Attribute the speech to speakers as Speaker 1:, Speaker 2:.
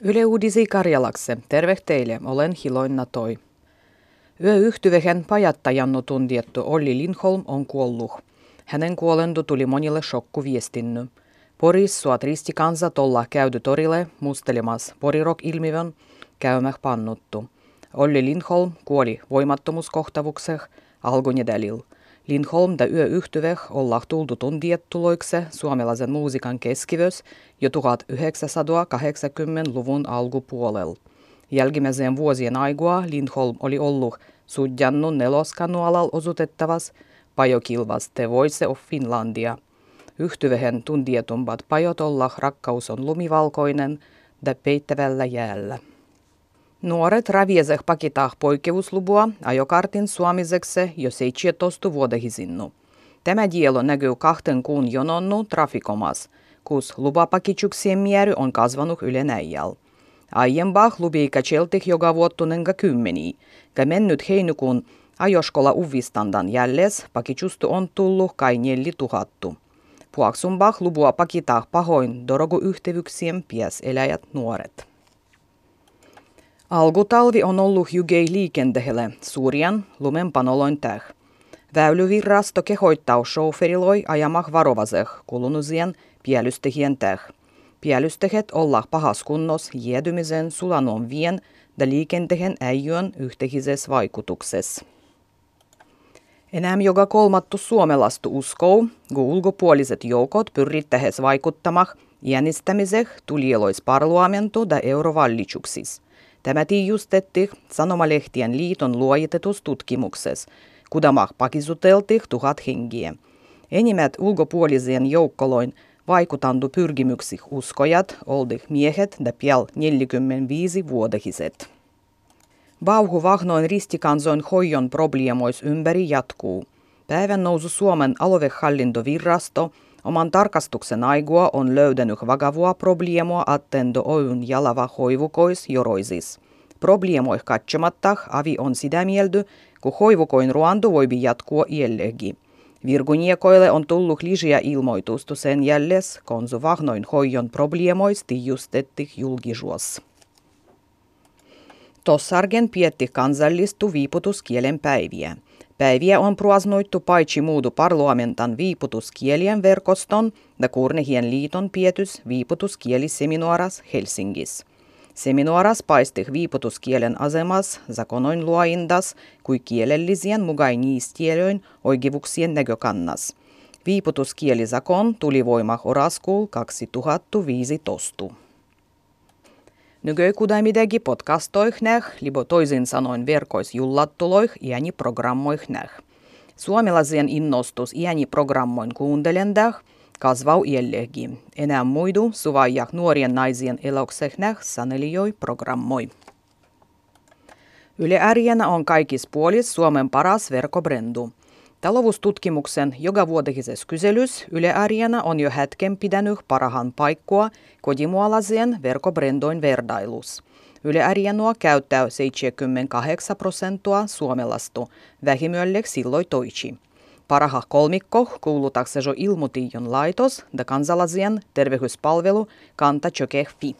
Speaker 1: Yle Uudisi Karjalakse, terve teille, olen Hiloinna Toi. Yöyhtyvehen pajattajannu tuntiettu Olli Lindholm on kuollut. Hänen kuolentu tuli monille shokkuviestinny. Poris suat ristikansat olla käydy torille mustelemas porirok-ilmiön käymäh pannuttu. Olli Lindholm kuoli voimattomuuskohtavukseh algunedälil. Lindholm da yö yhtyveh olla tultu tuntiettuloikse suomalaisen muusikan keskivös jo 1980-luvun alkupuolella. Jälkimmäisen vuosien aigua Lindholm oli ollut sudjannu neloskanualal osutettavas pajokilvas The Voice of Finlandia. Yhtyvehen tuntietumpat pajot olla rakkaus on lumivalkoinen da peittävällä jäällä. Nuoret ravieseh pakitah poikkeuslupua ajokartin suomiseksi jo 17 vuodehisinnu. Tämä dielo näkyy kahten kuun jononnu trafikomas, kus lupapakitsuksien määrä on kasvanut yle näijäl. Aiempah lubi katseltih joka vuottunenga kymmeni, ja mennyt heinäkuun ajoskola uvistandan jälles pakitsustu on tullut kai neljä tuhattu. Puaksumbah lupua pakitah pahoin pies eläjät nuoret. Alkutalvi on ollut jugei liikenteelle suurien lumenpanoloin täh. Väylyvirrasto kehoittaa chauffeuriloi ajamah varovaseh kulunusien pielystehien täh. Pielystehet olla pahas kunnos jiedymisen sulanon vien ja liikentehen äijön yhteisessä vaikutuksessa. Enää joka kolmattu suomalastu uskoo, kun ulkopuoliset joukot pyrittähes vaikuttamah iänistämiseh tulielois parlamentu ja eurovallitsuksis. Tämä tiijustetti Sanomalehtien liiton luojitetus tutkimuksessa, kudamah pakisuteltih tuhat hengiä. Enimmät ulkopuolisien joukkoloin vaikutantu pyrkimyksih uskojat oldih miehet ja piel 45 vuodehiset. Vauhu vahnoin ristikansoin hoijon probleemois ympäri jatkuu. Päivän nousu Suomen aluehallintovirasto oman tarkastuksen aigua on löytänyt vakavua probleemoa attendo Oyn jalava hoivukois joroisis. Probleemoih katsomatta avi on sitä mieltä, kun hoivukoin ruandu voibi jatkua iellegi. Virguniekoille on tullut lisää ilmoitusta sen jälles, konsu vahnoin hoijon probleemois tiijustetti julkisuus. Tossargen pietti kansallistu viiputuskielen päiviä. Päiviä on pruasnoittu paitsi muudu parlamentan viiputuskielien verkoston ja Kurnehien liiton pietys viiputuskieliseminaaras Helsingissä. Seminaaras paisti viiputuskielen asemas zakonoin luoindas kui kielellisien mugainiistielöin oikeuksien näkökannas. Viiputuskielisakon tuli voima oraskuul 2015. Nykö kudamidegi podcastoih näh, libo toisin sanoen jullattuloih iäni programmoih näh. Suomalaisien innostus iäni programmoin kuuntelendah kasvau iällegi. Enää muidu suvaijah nuorien naisien elokseh näh sanelijoi programmoi. Yle on kaikis puolis Suomen paras verkobrendu. Taloustutkimuksen jokavuotisessa kyselys Yle Arjana on jo hetken pitänyt parahan paikkua kodimualaisien verkobrendoin verdailus. Yle Arjanua käyttää 78 prosenttia suomalastu, vähimölleksi silloin toichi. Paraha kolmikko kuulutakse jo ilmutiijon laitos ja kansalaisien terveyspalvelu Kanta Fi.